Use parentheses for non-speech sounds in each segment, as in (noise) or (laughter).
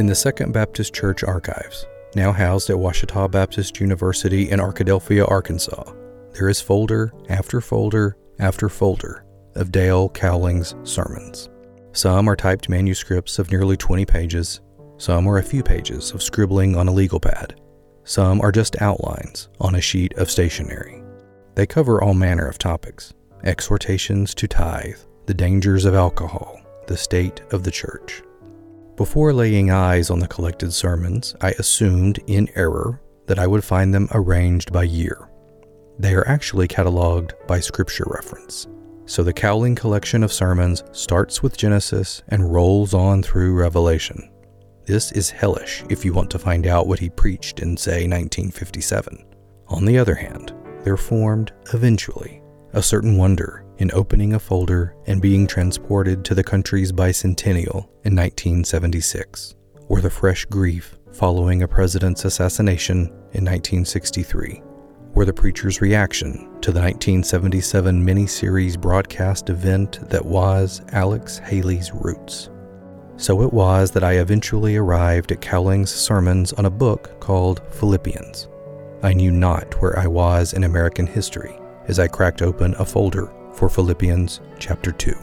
In the Second Baptist Church archives, now housed at Ouachita Baptist University in Arkadelphia, Arkansas, there is folder after folder after folder of Dale Cowling's sermons. Some are typed manuscripts of nearly 20 pages, some are a few pages of scribbling on a legal pad, some are just outlines on a sheet of stationery. They cover all manner of topics exhortations to tithe, the dangers of alcohol, the state of the church. Before laying eyes on the collected sermons, I assumed, in error, that I would find them arranged by year. They are actually cataloged by scripture reference. So the Cowling collection of sermons starts with Genesis and rolls on through Revelation. This is hellish if you want to find out what he preached in, say, 1957. On the other hand, there formed, eventually, a certain wonder in opening a folder and being transported to the country's bicentennial in 1976, or the fresh grief following a president's assassination in 1963, or the preacher's reaction to the 1977 miniseries broadcast event that was Alex Haley's Roots. So it was that I eventually arrived at Cowling's sermons on a book called Philippians. I knew not where I was in American history as I cracked open a folder for Philippians chapter 2.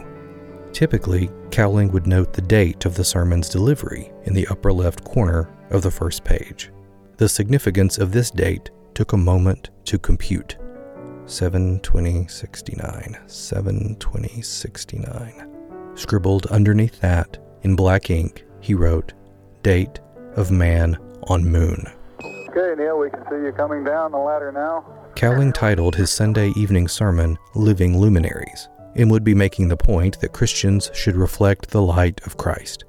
Typically, Cowling would note the date of the sermon's delivery in the upper left corner of the first page. The significance of this date took a moment to compute. 72069, 72069. Scribbled underneath that, in black ink, he wrote, Date of man on moon. Okay, Neil, we can see you coming down the ladder now. Cowling titled his Sunday evening sermon Living Luminaries and would be making the point that Christians should reflect the light of Christ.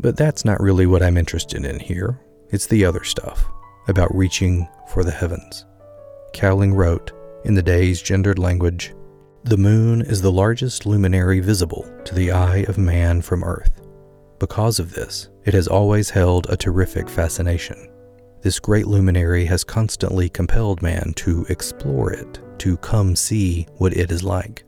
But that's not really what I'm interested in here. It's the other stuff about reaching for the heavens. Cowling wrote, in the day's gendered language, The moon is the largest luminary visible to the eye of man from Earth. Because of this, it has always held a terrific fascination. This great luminary has constantly compelled man to explore it, to come see what it is like.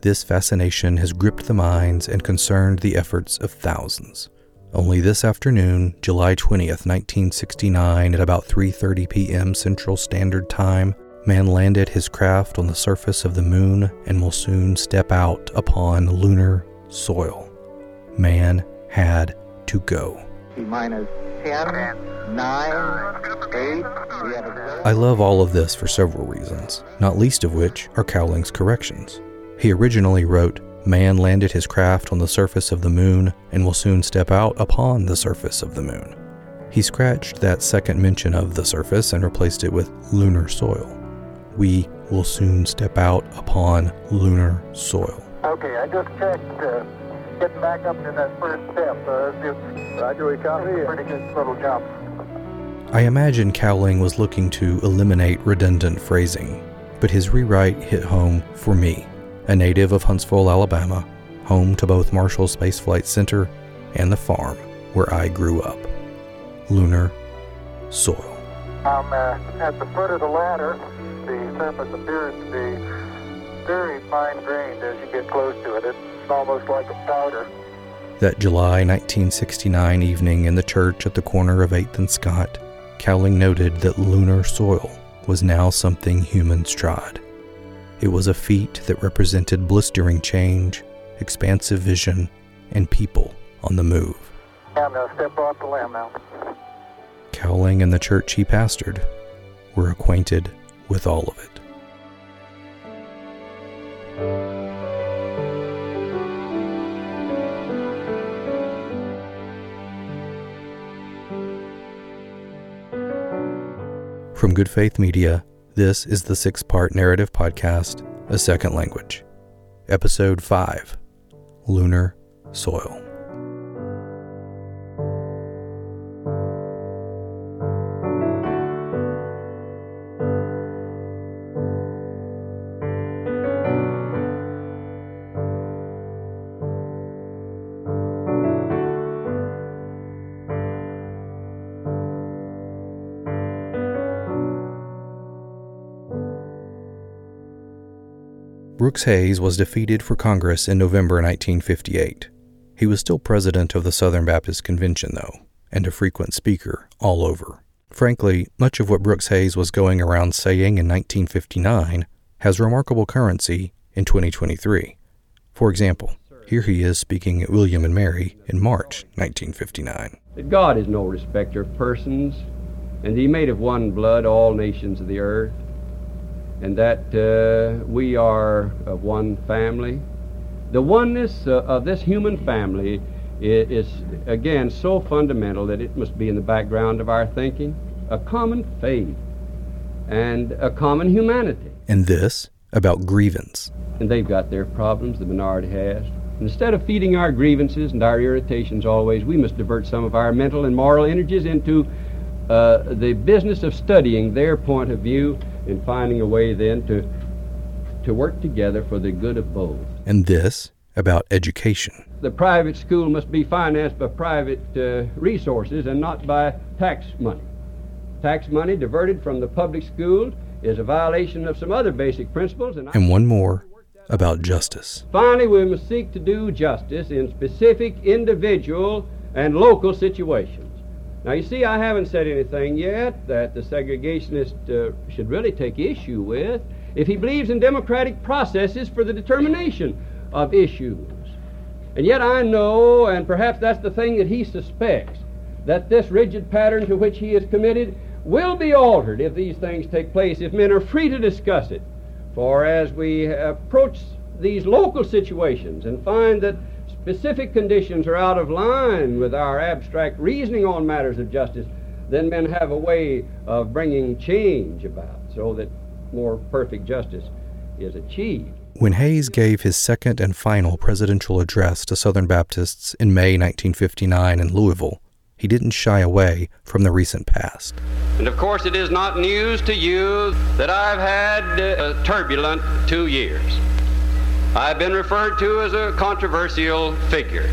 This fascination has gripped the minds and concerned the efforts of thousands. Only this afternoon, July 20th, 1969, at about 3:30 p.m. Central Standard Time, man landed his craft on the surface of the moon and will soon step out upon lunar soil. Man had to go. T minus 10, 9, 8. I love all of this for several reasons, not least of which are Cowling's corrections. He originally wrote, Man landed his craft on the surface of the moon and will soon step out upon the surface of the moon. He scratched that second mention of the surface and replaced it with lunar soil. We will soon step out upon lunar soil. Okay, I just checked. Uh, getting back up to that first step. Uh, it's, Roger, we copy. Pretty good little jump. I imagine Cowling was looking to eliminate redundant phrasing, but his rewrite hit home for me, a native of Huntsville, Alabama, home to both Marshall Space Flight Center and the farm where I grew up. Lunar soil. I'm uh, at the foot of the ladder. The surface appears to be very fine grained as you get close to it. It's almost like a powder. That July 1969 evening in the church at the corner of 8th and Scott, Cowling noted that lunar soil was now something humans trod. It was a feat that represented blistering change, expansive vision, and people on the move. I'm going to step off the limb now. Cowling and the church he pastored were acquainted with all of it. From Good Faith Media, this is the six part narrative podcast, A Second Language. Episode 5 Lunar Soil. Brooks Hays was defeated for Congress in November 1958. He was still president of the Southern Baptist Convention, though, and a frequent speaker all over. Frankly, much of what Brooks Hays was going around saying in 1959 has remarkable currency in 2023. For example, here he is speaking at William and Mary in March 1959. That God is no respecter of persons, and He made of one blood all nations of the earth, and that uh, we are of one family. The oneness uh, of this human family is, is, again, so fundamental that it must be in the background of our thinking. A common faith and a common humanity. And this about grievance. And they've got their problems, the minority has. Instead of feeding our grievances and our irritations always, we must divert some of our mental and moral energies into uh, the business of studying their point of view and finding a way then to, to work together for the good of both. And this about education. The private school must be financed by private uh, resources and not by tax money. Tax money diverted from the public schools is a violation of some other basic principles. And, and one more about justice. Finally, we must seek to do justice in specific individual and local situations. Now, you see, I haven't said anything yet that the segregationist uh, should really take issue with if he believes in democratic processes for the determination of issues. And yet, I know, and perhaps that's the thing that he suspects, that this rigid pattern to which he is committed will be altered if these things take place, if men are free to discuss it. For as we approach these local situations and find that specific conditions are out of line with our abstract reasoning on matters of justice, then men have a way of bringing change about so that more perfect justice is achieved. When Hays gave his second and final presidential address to Southern Baptists in May 1959 in Louisville, he didn't shy away from the recent past. And of course, it is not news to you that I've had a turbulent two years. I've been referred to as a controversial figure.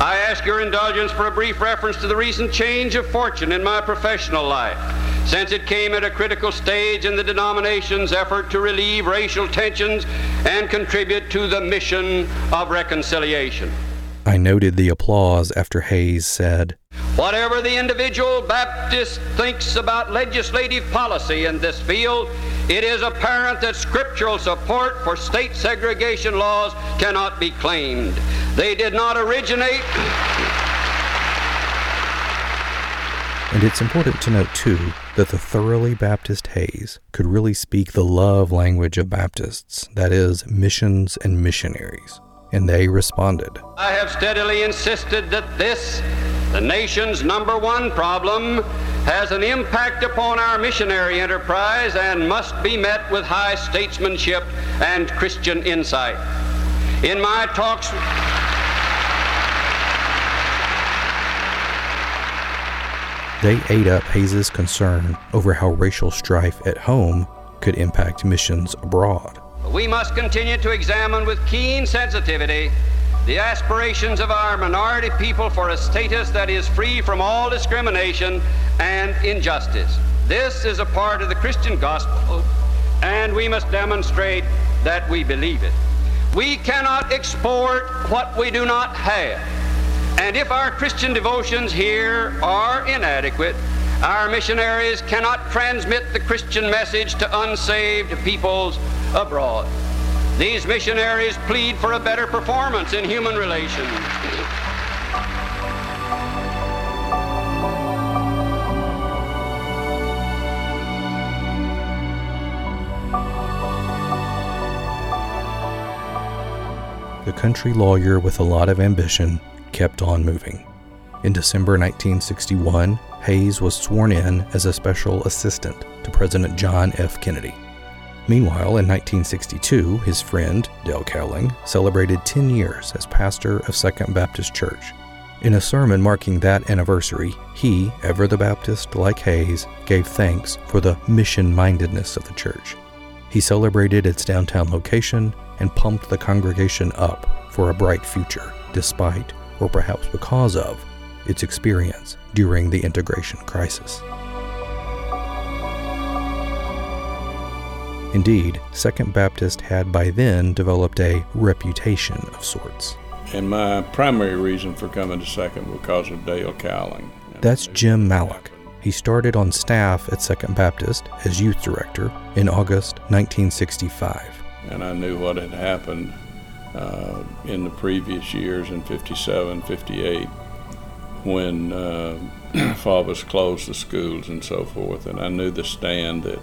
I ask your indulgence for a brief reference to the recent change of fortune in my professional life, since it came at a critical stage in the denomination's effort to relieve racial tensions and contribute to the mission of reconciliation. I noted the applause after Hays said, Whatever the individual Baptist thinks about legislative policy in this field, it is apparent that scriptural support for state segregation laws cannot be claimed. They did not originate. And it's important to note, too, that the thoroughly Baptist Hays could really speak the love language of Baptists, that is, missions and missionaries and they responded. I have steadily insisted that this, the nation's number one problem, has an impact upon our missionary enterprise and must be met with high statesmanship and Christian insight. In my talks, They ate up Hays's concern over how racial strife at home could impact missions abroad we must continue to examine with keen sensitivity the aspirations of our minority people for a status that is free from all discrimination and injustice. This is a part of the Christian gospel, and we must demonstrate that we believe it. We cannot export what we do not have. And if our Christian devotions here are inadequate, our missionaries cannot transmit the Christian message to unsaved peoples abroad. These missionaries plead for a better performance in human relations. The country lawyer with a lot of ambition kept on moving. In December 1961, Hays was sworn in as a special assistant to President John F. Kennedy. Meanwhile, in 1962, his friend, Dale Cowling, celebrated 10 years as pastor of Second Baptist Church. In a sermon marking that anniversary, he, ever the Baptist like Hays, gave thanks for the mission mindedness of the church. He celebrated its downtown location and pumped the congregation up for a bright future, despite, or perhaps because of, its experience during the integration crisis. Indeed, Second Baptist had by then developed a reputation of sorts. And my primary reason for coming to second was because of Dale Cowling. That's Jim Malik. He started on staff at Second Baptist as youth director in August 1965. And I knew what had happened uh, in the previous years in 57, 58, when uh, (clears throat) Faubus closed the schools and so forth. And I knew the stand that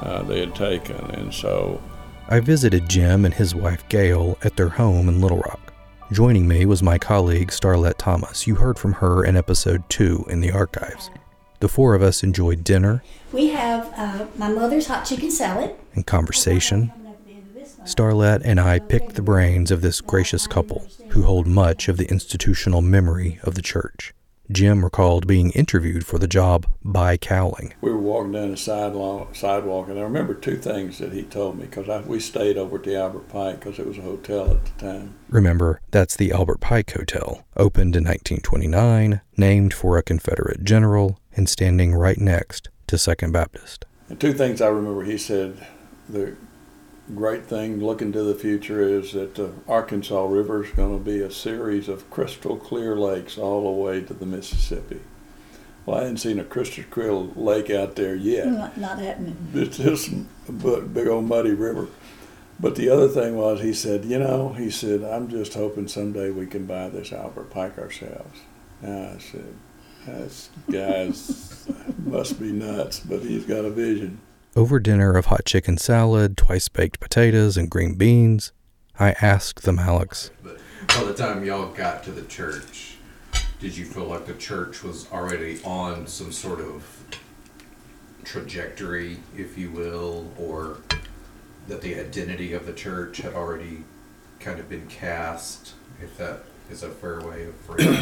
uh, they had taken. And so I visited Jim and his wife Gail at their home in Little Rock. Joining me was my colleague Starlette Thomas. You heard from her in episode 2 in the archives. The four of us enjoyed dinner. We have uh, my mother's hot chicken salad. And conversation. Starlette and I picked the brains of this gracious couple who hold much of the institutional memory of the church. Jim recalled being interviewed for the job by Cowling. We were walking down the sidewalk, sidewalk and I remember two things that he told me because we stayed over at the Albert Pike because it was a hotel at the time. Remember, that's the Albert Pike Hotel, opened in 1929, named for a Confederate general, and standing right next to Second Baptist. And two things I remember he said the great thing looking to the future is that the Arkansas River is going to be a series of crystal clear lakes all the way to the Mississippi. Well, I hadn't seen a crystal clear lake out there yet. Not, not happening. It's just a big old muddy river. But the other thing was, he said, you know, he said, I'm just hoping someday we can buy this Albert Pike ourselves. And I said, this guy's must be nuts, but he's got a vision. Over dinner of hot chicken salad, twice baked potatoes, and green beans, I asked the Maliks. But by the time y'all got to the church, did you feel like the church was already on some sort of trajectory, if you will, or that the identity of the church had already kind of been cast, if that is a fair way of phrasing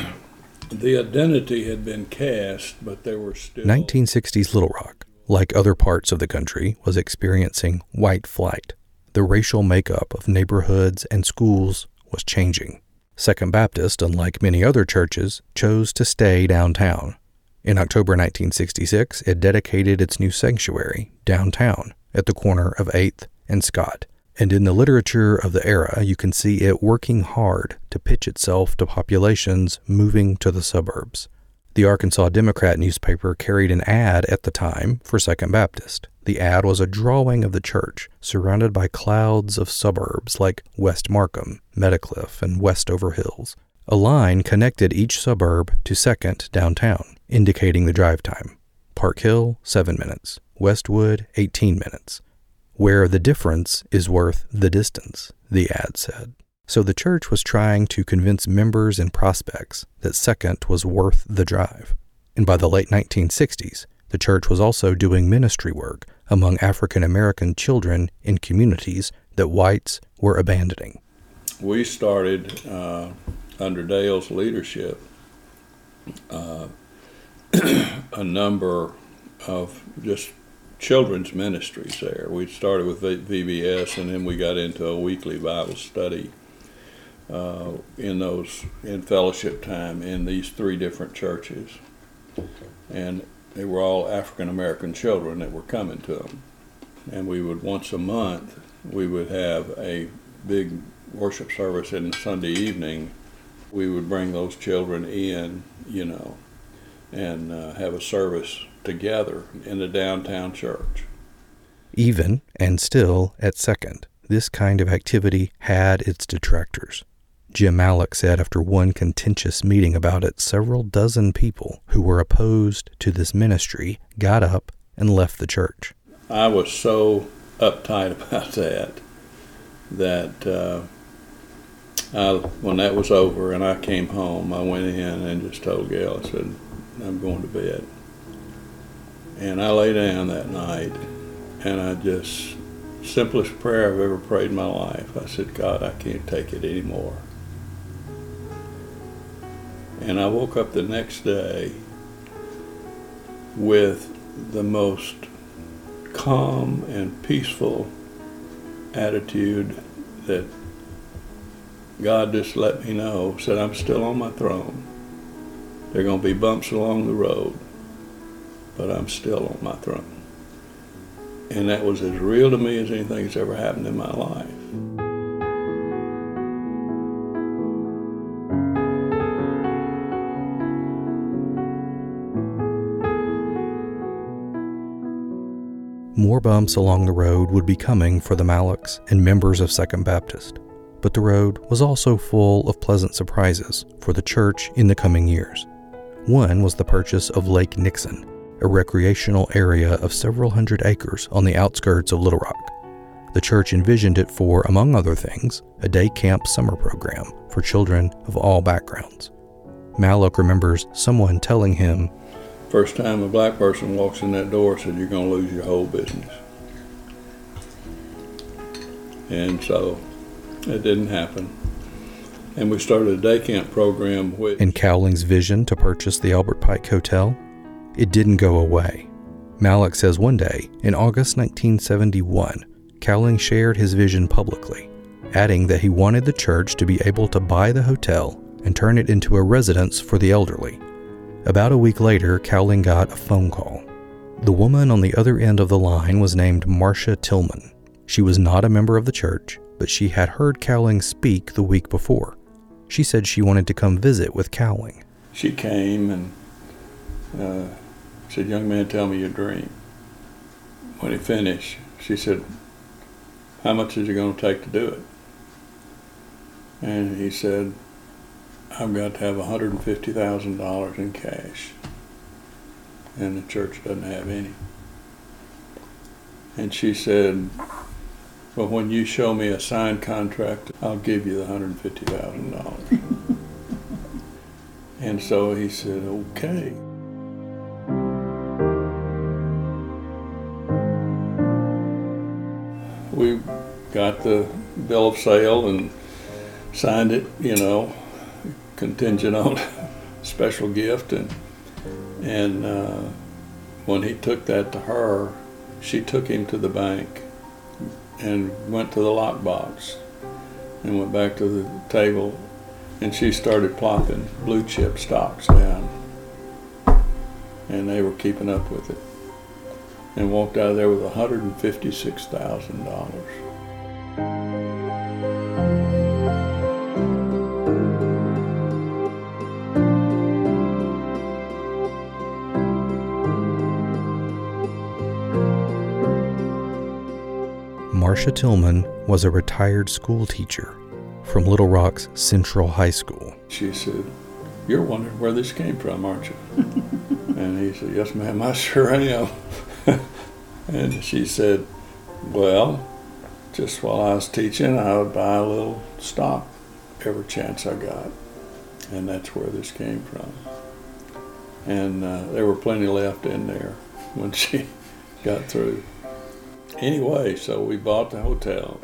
it? The identity had been cast, but there were still. 1960s Little Rock, like other parts of the country, was experiencing white flight. The racial makeup of neighborhoods and schools was changing. Second Baptist, unlike many other churches, chose to stay downtown. In October 1966, it dedicated its new sanctuary downtown at the corner of 8th and Scott. And in the literature of the era, you can see it working hard to pitch itself to populations moving to the suburbs. The Arkansas Democrat newspaper carried an ad at the time for Second Baptist. The ad was a drawing of the church surrounded by clouds of suburbs like West Markham, Meadowcliff, and Westover Hills. A line connected each suburb to Second downtown, indicating the drive time. Park Hill, 7 minutes. Westwood, 18 minutes. Where the difference is worth the distance, the ad said. So the church was trying to convince members and prospects that Second was worth the drive. And by the late 1960s, the church was also doing ministry work among African American children in communities that whites were abandoning. We started uh, under Dale's leadership uh, (clears throat) a number of just children's ministries there. We started with VBS and then we got into a weekly Bible study uh, in those in fellowship time in these three different churches, and they were all African American children that were coming to them, and we would once a month we would have a big worship service in Sunday evening. We would bring those children in, you know, and uh, have a service together in the downtown church. Even and still at second, this kind of activity had its detractors. Jim Malik said after one contentious meeting about it, several dozen people who were opposed to this ministry got up and left the church. I was so uptight (laughs) about that that uh, I, when that was over and I came home, I went in and just told Gail, I said, I'm going to bed. And I lay down that night and I just, simplest prayer I've ever prayed in my life. I said, God, I can't take it anymore. And I woke up the next day with the most calm and peaceful attitude that God just let me know, said, I'm still on my throne. There are going to be bumps along the road, but I'm still on my throne. And that was as real to me as anything that's ever happened in my life. Bumps along the road would be coming for the Mallocks and members of Second Baptist, but the road was also full of pleasant surprises for the church in the coming years. One was the purchase of Lake Nixon, a recreational area of several hundred acres on the outskirts of Little Rock. The church envisioned it for, among other things, a day camp summer program for children of all backgrounds. Mallock remembers someone telling him, First time a black person walks in that door, said you're going to lose your whole business. And so it didn't happen. And we started a day camp program with in Cowling's vision to purchase the Albert Pike Hotel, it didn't go away. Mallock says one day, in August 1971, Cowling shared his vision publicly, adding that he wanted the church to be able to buy the hotel and turn it into a residence for the elderly. About a week later, Cowling got a phone call. The woman on the other end of the line was named Marcia Tillman. She was not a member of the church, but she had heard Cowling speak the week before. She said she wanted to come visit with Cowling. She came and uh, said, Young man, tell me your dream. When he finished, she said, How much is it going to take to do it? And he said, I've got to have $150,000 in cash. And the church doesn't have any. And she said, Well, when you show me a signed contract, I'll give you the $150,000. (laughs) and so he said, Okay. We got the bill of sale and signed it, you know, contingent on (laughs) special gift and and uh, when he took that to her, she took him to the bank and went to the lockbox and went back to the table and she started plopping blue chip stocks down and they were keeping up with it and walked out of there with $156,000. Marcia Tillman was a retired school teacher from Little Rock's Central High School. She said, You're wondering where this came from, aren't you? (laughs) and he said, Yes, ma'am, I sure am. (laughs) and she said, Well, just while I was teaching, I would buy a little stock every chance I got. And that's where this came from. And uh, there were plenty left in there (laughs) when she got through. Anyway, so we bought the hotel.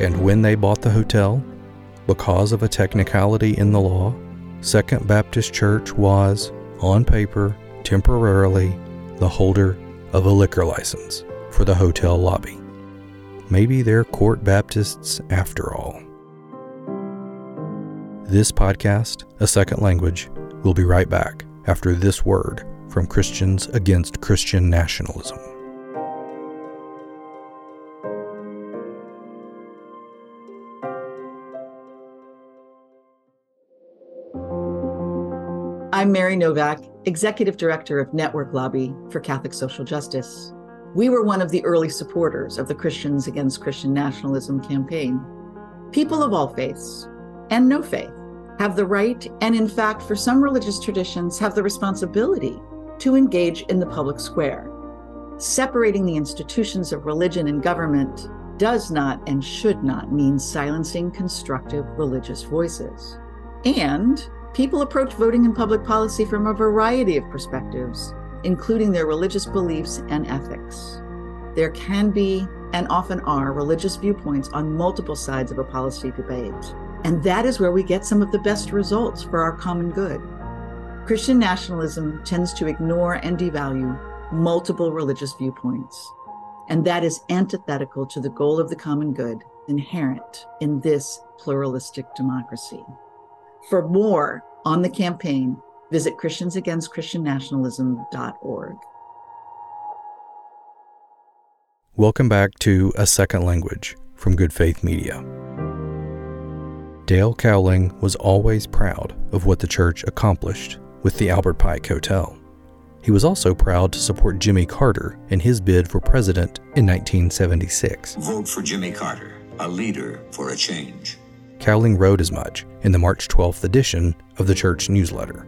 And when they bought the hotel, because of a technicality in the law, Second Baptist Church was, on paper, temporarily the holder of a liquor license for the hotel lobby. Maybe they're court Baptists after all. This podcast, A Second Language, will be right back after this word from Christians Against Christian Nationalism. I'm Mary Novak, Executive Director of Network Lobby for Catholic Social Justice. We were one of the early supporters of the Christians Against Christian Nationalism campaign. People of all faiths and no faith have the right, and in fact, for some religious traditions, have the responsibility to engage in the public square. Separating the institutions of religion and government does not and should not mean silencing constructive religious voices. And people approach voting and public policy from a variety of perspectives, including their religious beliefs and ethics. There can be and often are religious viewpoints on multiple sides of a policy debate. And that is where we get some of the best results for our common good. Christian nationalism tends to ignore and devalue multiple religious viewpoints. And that is antithetical to the goal of the common good inherent in this pluralistic democracy. For more on the campaign, visit ChristiansAgainstChristianNationalism.org. Welcome back to A Second Language from Good Faith Media. Dale Cowling was always proud of what the church accomplished with the Albert Pike Hotel. He was also proud to support Jimmy Carter in his bid for president in 1976. Vote for Jimmy Carter, a leader for a change. Cowling wrote as much in the March 12th edition of the church newsletter.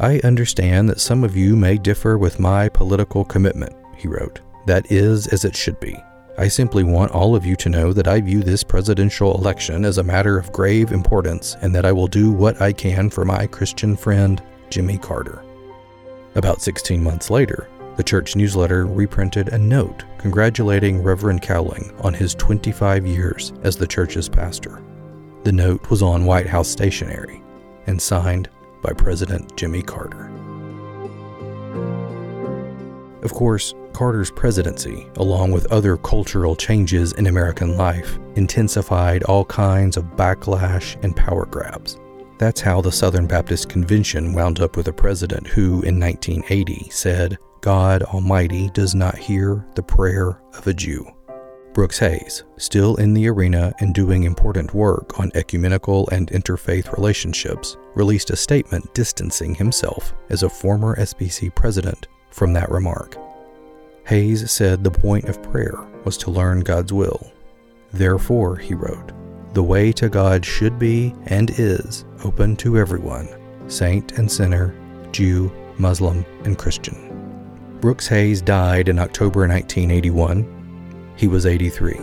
I understand that some of you may differ with my political commitment, he wrote. That is as it should be. I simply want all of you to know that I view this presidential election as a matter of grave importance and that I will do what I can for my Christian friend, Jimmy Carter. About 16 months later, the church newsletter reprinted a note congratulating Reverend Cowling on his 25 years as the church's pastor. The note was on White House stationery and signed by President Jimmy Carter. Of course, Carter's presidency, along with other cultural changes in American life, intensified all kinds of backlash and power grabs. That's how the Southern Baptist Convention wound up with a president who, in 1980, said, God Almighty does not hear the prayer of a Jew. Brooks Hays, still in the arena and doing important work on ecumenical and interfaith relationships, released a statement distancing himself as a former SBC president from that remark. Hays said the point of prayer was to learn God's will. Therefore, he wrote, the way to God should be and is open to everyone, saint and sinner, Jew, Muslim, and Christian. Brooks Hays died in October 1981. He was 83.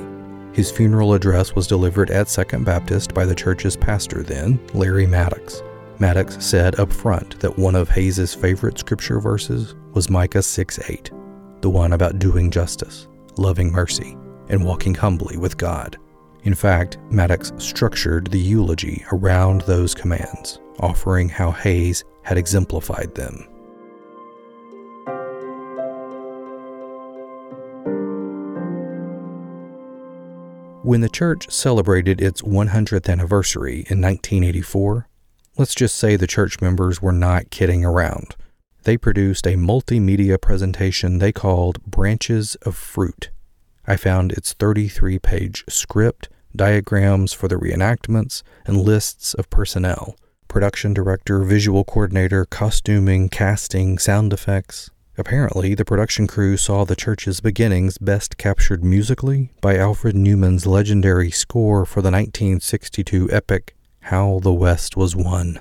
His funeral address was delivered at Second Baptist by the church's pastor then, Larry Maddox. Maddox said up front that one of Hays's favorite scripture verses was Micah 6:8, the one about doing justice, loving mercy, and walking humbly with God. In fact, Maddox structured the eulogy around those commands, offering how Hays had exemplified them. When the church celebrated its 100th anniversary in 1984, let's just say the church members were not kidding around. They produced a multimedia presentation they called Branches of Fruit. I found its 33 page script, diagrams for the reenactments, and lists of personnel production director, visual coordinator, costuming, casting, sound effects. Apparently, the production crew saw the church's beginnings best captured musically by Alfred Newman's legendary score for the 1962 epic How the West Was Won.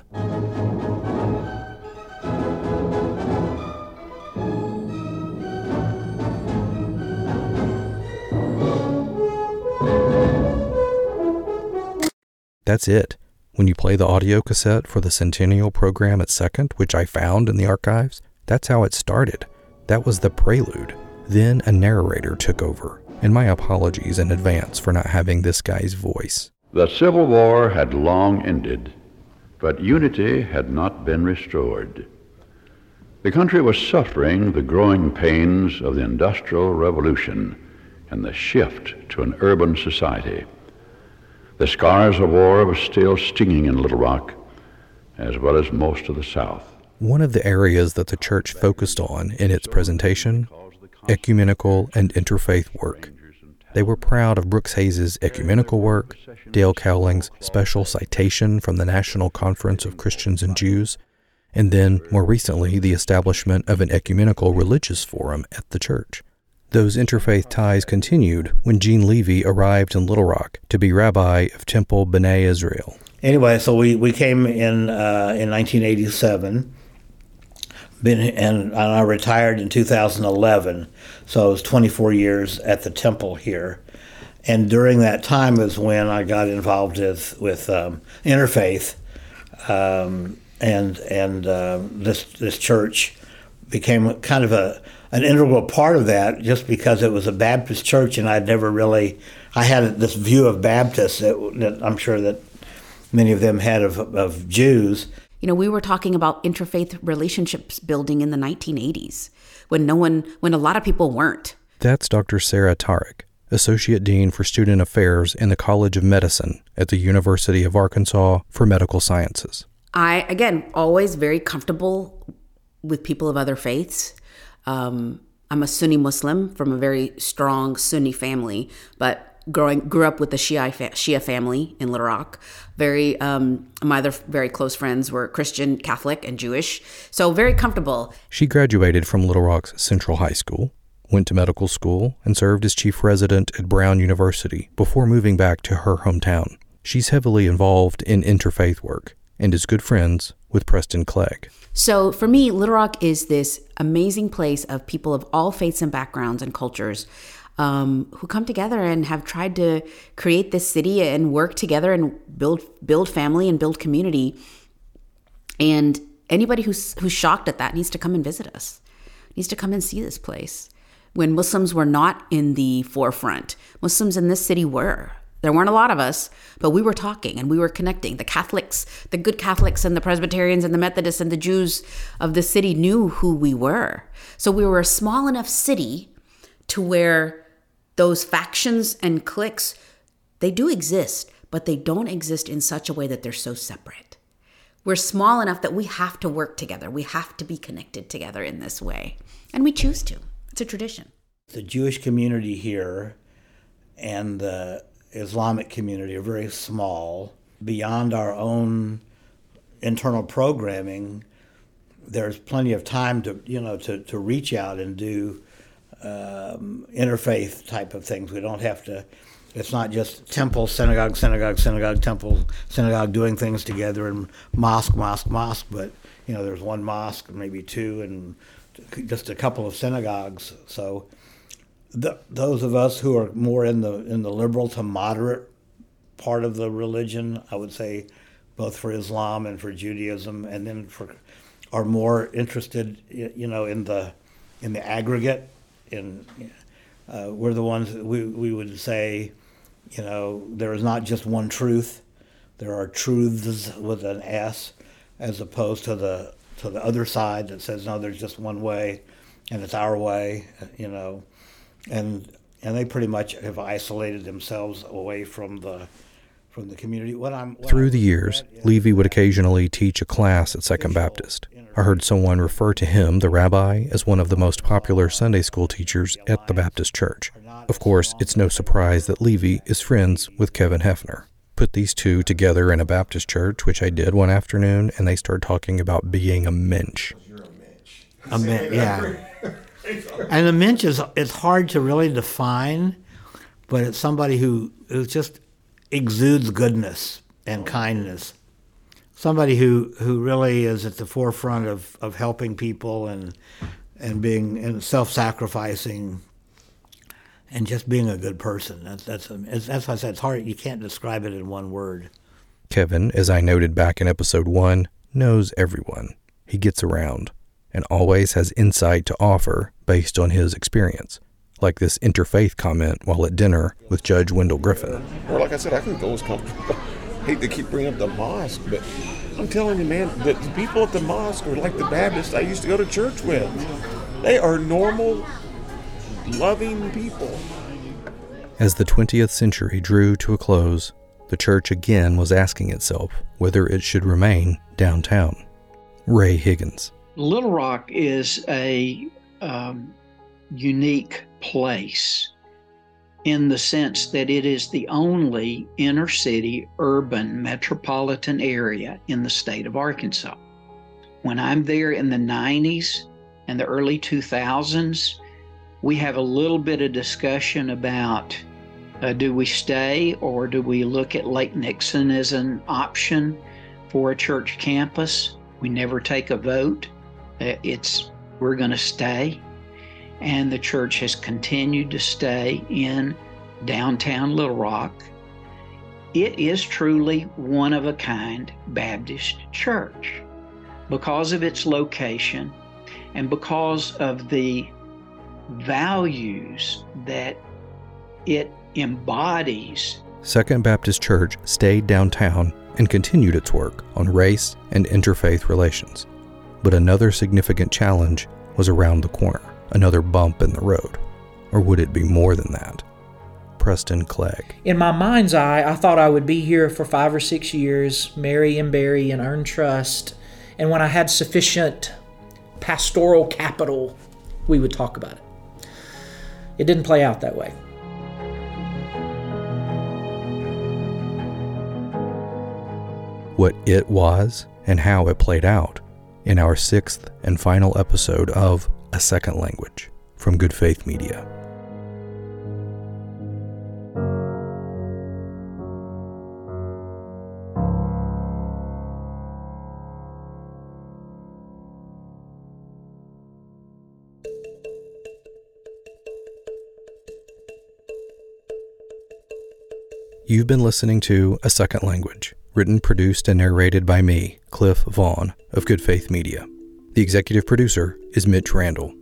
That's it. When you play the audio cassette for the Centennial program at Second, which I found in the archives, that's how it started. That was the prelude. Then a narrator took over, and my apologies in advance for not having this guy's voice. The Civil War had long ended, but unity had not been restored. The country was suffering the growing pains of the Industrial Revolution and the shift to an urban society. The scars of war were still stinging in Little Rock, as well as most of the South. One of the areas that the church focused on in its presentation ecumenical and interfaith work. They were proud of Brooks Hays's ecumenical work, Dale Cowling's special citation from the National Conference of Christians and Jews, and then, more recently, the establishment of an ecumenical religious forum at the church. Those interfaith ties continued when Gene Levy arrived in Little Rock to be rabbi of Temple B'nai Israel. Anyway, so we, we came in uh, in 1987 been and I retired in 2011, so it was 24 years at the temple here. And during that time is when I got involved with with um, interfaith, um, and and uh, this this church became kind of a an integral part of that, just because it was a Baptist church, and I'd never really I had this view of Baptists that, that I'm sure that many of them had of, of Jews you know, we were talking about interfaith relationships building in the 1980s when no one, when a lot of people weren't. That's Dr. Sara Tariq, Associate Dean for Student Affairs in the College of Medicine at the University of Arkansas for Medical Sciences. I, again, always very comfortable with people of other faiths. Um, I'm a Sunni Muslim from a very strong Sunni family, but growing grew up with a Shia fa- Shia family in Little Rock. Very um, my other very close friends were Christian, Catholic, and Jewish, so very comfortable. She graduated from Little Rock's Central High School, went to medical school, and served as chief resident at Brown University before moving back to her hometown. She's heavily involved in interfaith work and is good friends with Preston Clegg. So for me, Little Rock is this amazing place of people of all faiths and backgrounds and cultures um, who come together and have tried to create this city and work together and build build family and build community. And anybody who's who's shocked at that needs to come and visit us. Needs to come and see this place. When Muslims were not in the forefront, Muslims in this city were. There weren't a lot of us, but we were talking and we were connecting. The Catholics, the good Catholics and the Presbyterians and the Methodists and the Jews of the city knew who we were. So we were a small enough city to where those factions and cliques, they do exist, but they don't exist in such a way that they're so separate. We're small enough that we have to work together. We have to be connected together in this way. And we choose to. It's a tradition. The Jewish community here and the Islamic community are very small. Beyond our own internal programming, there's plenty of time to you know to, to reach out and do um, interfaith type of things. We don't have to. It's not just temple, synagogue, synagogue, synagogue, temple, synagogue, doing things together, and mosque, mosque, mosque. But you know, there's one mosque, maybe two, and just a couple of synagogues. So the, those of us who are more in the in the liberal to moderate part of the religion, I would say, both for Islam and for Judaism, and then for are more interested, you know, in the in the aggregate. In uh, we're the ones we we would say, you know, there is not just one truth. There are truths with an S, as opposed to the to the other side that says no, there's just one way, and it's our way. You know, and and they pretty much have isolated themselves away from the from the community. What I'm what through the years, Levy would occasionally teach a class at Second Baptist. I heard someone refer to him, the rabbi, as one of the most popular Sunday school teachers at the Baptist church. Of course, it's no surprise that Levy is friends with Kevin Hefner. Put these two together in a Baptist church, which I did one afternoon, and they started talking about being a mensch. A mensch, yeah. And a mensch is it's hard to really define, but it's somebody who, who just exudes goodness and kindness. Somebody who, who really is at the forefront of, of helping people and and being and self sacrificing and just being a good person. That's that's that's why I said it's hard. You can't describe it in one word. Kevin, as I noted back in episode one, knows everyone. He gets around and always has insight to offer based on his experience, like this interfaith comment while at dinner with Judge Wendell Griffen. Or, like I said, I can go as comfortable. hate to keep bringing up the mosque, but I'm telling you, man, that the people at the mosque are like the Baptists I used to go to church with. They are normal, loving people. As the 20th century drew to a close, the church again was asking itself whether it should remain downtown. Ray Higgins. Little Rock is a um, unique place in the sense that it is the only inner city urban metropolitan area in the state of Arkansas. When I'm there in the 90s and the early 2000s, we have a little bit of discussion about uh, do we stay or do we look at Lake Nixon as an option for a church campus? We never take a vote. Uh, it's we're going to stay. And the church has continued to stay in downtown Little Rock. It is truly one of a kind Baptist church because of its location and because of the values that it embodies. Second Baptist Church stayed downtown and continued its work on race and interfaith relations. But another significant challenge was around the corner, another bump in the road. Or would it be more than that? Preston Clegg. In my mind's eye, I thought I would be here for five or six years, marry and bury and earn trust. And when I had sufficient pastoral capital, we would talk about it. It didn't play out that way. What it was and how it played out in our sixth and final episode of A Second Language from Good Faith Media. You've been listening to A Second Language, written, produced, and narrated by me, Cliff Vaughn of Good Faith Media. The executive producer is Mitch Randall.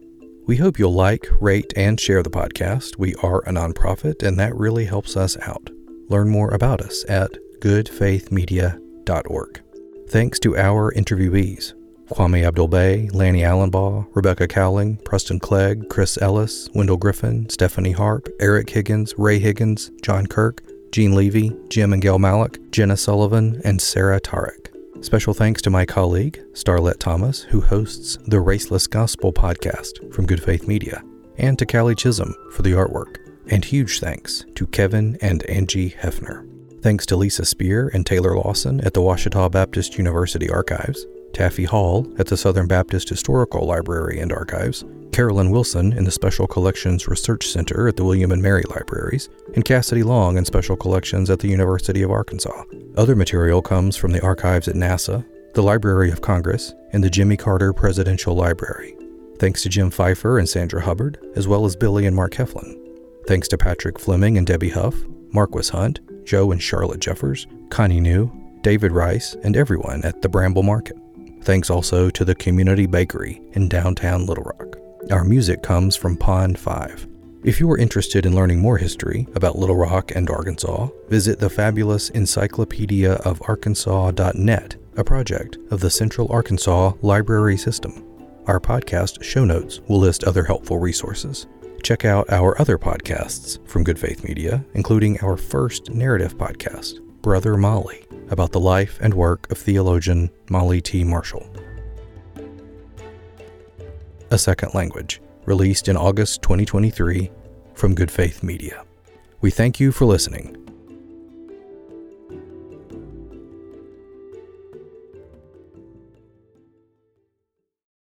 We hope you'll like, rate, and share the podcast. We are a nonprofit, and that really helps us out. Learn more about us at goodfaithmedia.org. Thanks to our interviewees Kwame Abdul Bay, Lanny Allenbaugh, Rebecca Cowling, Preston Clegg, Chris Ellis, Wendell Griffen, Stephanie Harp, Eric Higgins, Ray Higgins, John Kirk, Gene Levy, Jim and Gail Malik, Jenna Sullivan, and Sara Tariq. Special thanks to my colleague, Starlette Thomas, who hosts the Raceless Gospel podcast from Good Faith Media, and to Callie Chisholm for the artwork. And huge thanks to Kevin and Angie Hefner. Thanks to Lisa Spear and Taylor Lawson at the Ouachita Baptist University Archives, Taffy Hall at the Southern Baptist Historical Library and Archives, Carolyn Wilson in the Special Collections Research Center at the William and Mary Libraries, and Cassidy Long in Special Collections at the University of Arkansas. Other material comes from the archives at NASA, the Library of Congress, and the Jimmy Carter Presidential Library. Thanks to Jim Pfeiffer and Sandra Hubbard, as well as Billy and Mark Heflin. Thanks to Patrick Fleming and Debbie Huff, Marquis Hunt, Joe and Charlotte Jeffers, Connie New, David Rice, and everyone at the Bramble Market. Thanks also to the Community Bakery in downtown Little Rock. Our music comes from Pond 5. If you are interested in learning more history about Little Rock and Arkansas, visit the fabulous Encyclopedia of Arkansas.net, a project of the Central Arkansas Library System. Our podcast show notes will list other helpful resources. Check out our other podcasts from Good Faith Media, including our first narrative podcast, Brother Molly, about the life and work of theologian Molly T. Marshall. A Second Language, released in August 2023 from Good Faith Media. We thank you for listening